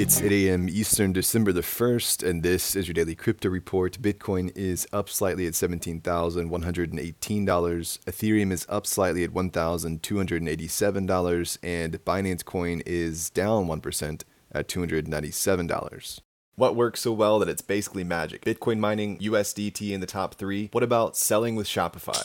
It's 8 a.m. Eastern, December the 1st, and this is your daily crypto report. Bitcoin is up slightly at $17,118. Ethereum is up slightly at $1,287, and Binance Coin is down 1% at $297. What works so well that it's basically magic? Bitcoin mining, USDT in the top three. What about selling with Shopify?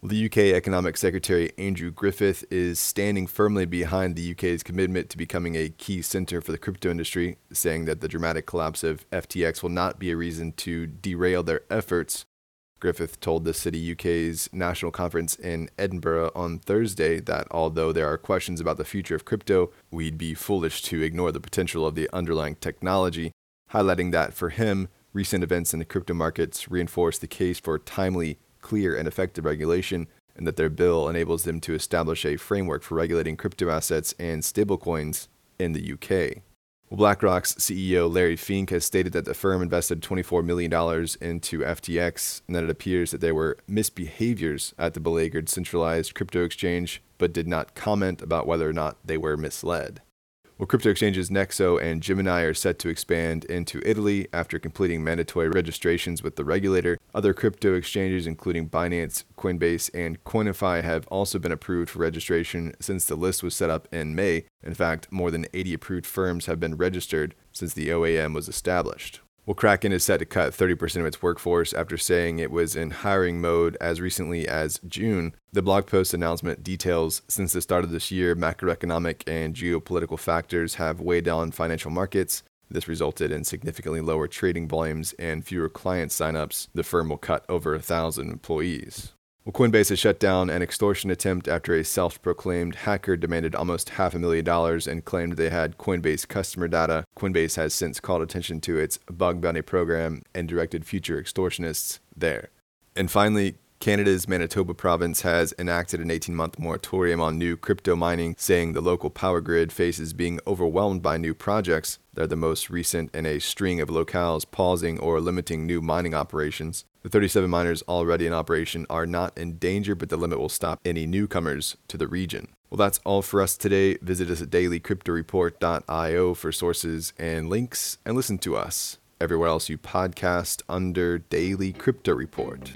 The UK Economic Secretary Andrew Griffith is standing firmly behind the UK's commitment to becoming a key center for the crypto industry, saying that the dramatic collapse of FTX will not be a reason to derail their efforts. Griffith told the City UK's national conference in Edinburgh on Thursday that although there are questions about the future of crypto, we'd be foolish to ignore the potential of the underlying technology, highlighting that for him, recent events in the crypto markets reinforce the case for timely clear and effective regulation, and that their bill enables them to establish a framework for regulating crypto assets and stablecoins in the UK. Well, BlackRock's CEO Larry Fink has stated that the firm invested $24 million into FTX and that it appears that there were misbehaviors at the beleaguered centralized crypto exchange, but did not comment about whether or not they were misled. Well, crypto exchanges Nexo and Gemini are set to expand into Italy after completing mandatory registrations with the regulator. Other crypto exchanges, including Binance, Coinbase, and Coinify, have also been approved for registration since the list was set up in May. In fact, more than 80 approved firms have been registered since the OAM was established. Well, Kraken is set to cut 30% of its workforce after saying it was in hiring mode as recently as June. The blog post announcement details since the start of this year, macroeconomic and geopolitical factors have weighed down financial markets. This resulted in significantly lower trading volumes and fewer client signups. The firm will cut over a thousand employees. Well, Coinbase has shut down an extortion attempt after a self proclaimed hacker demanded almost half a million dollars and claimed they had Coinbase customer data. Coinbase has since called attention to its bug bounty program and directed future extortionists there. And finally, Canada's Manitoba province has enacted an 18 month moratorium on new crypto mining, saying the local power grid faces being overwhelmed by new projects. They're the most recent in a string of locales pausing or limiting new mining operations. The 37 miners already in operation are not in danger, but the limit will stop any newcomers to the region. Well, that's all for us today. Visit us at dailycryptoreport.io for sources and links, and listen to us everywhere else you podcast under Daily Crypto Report.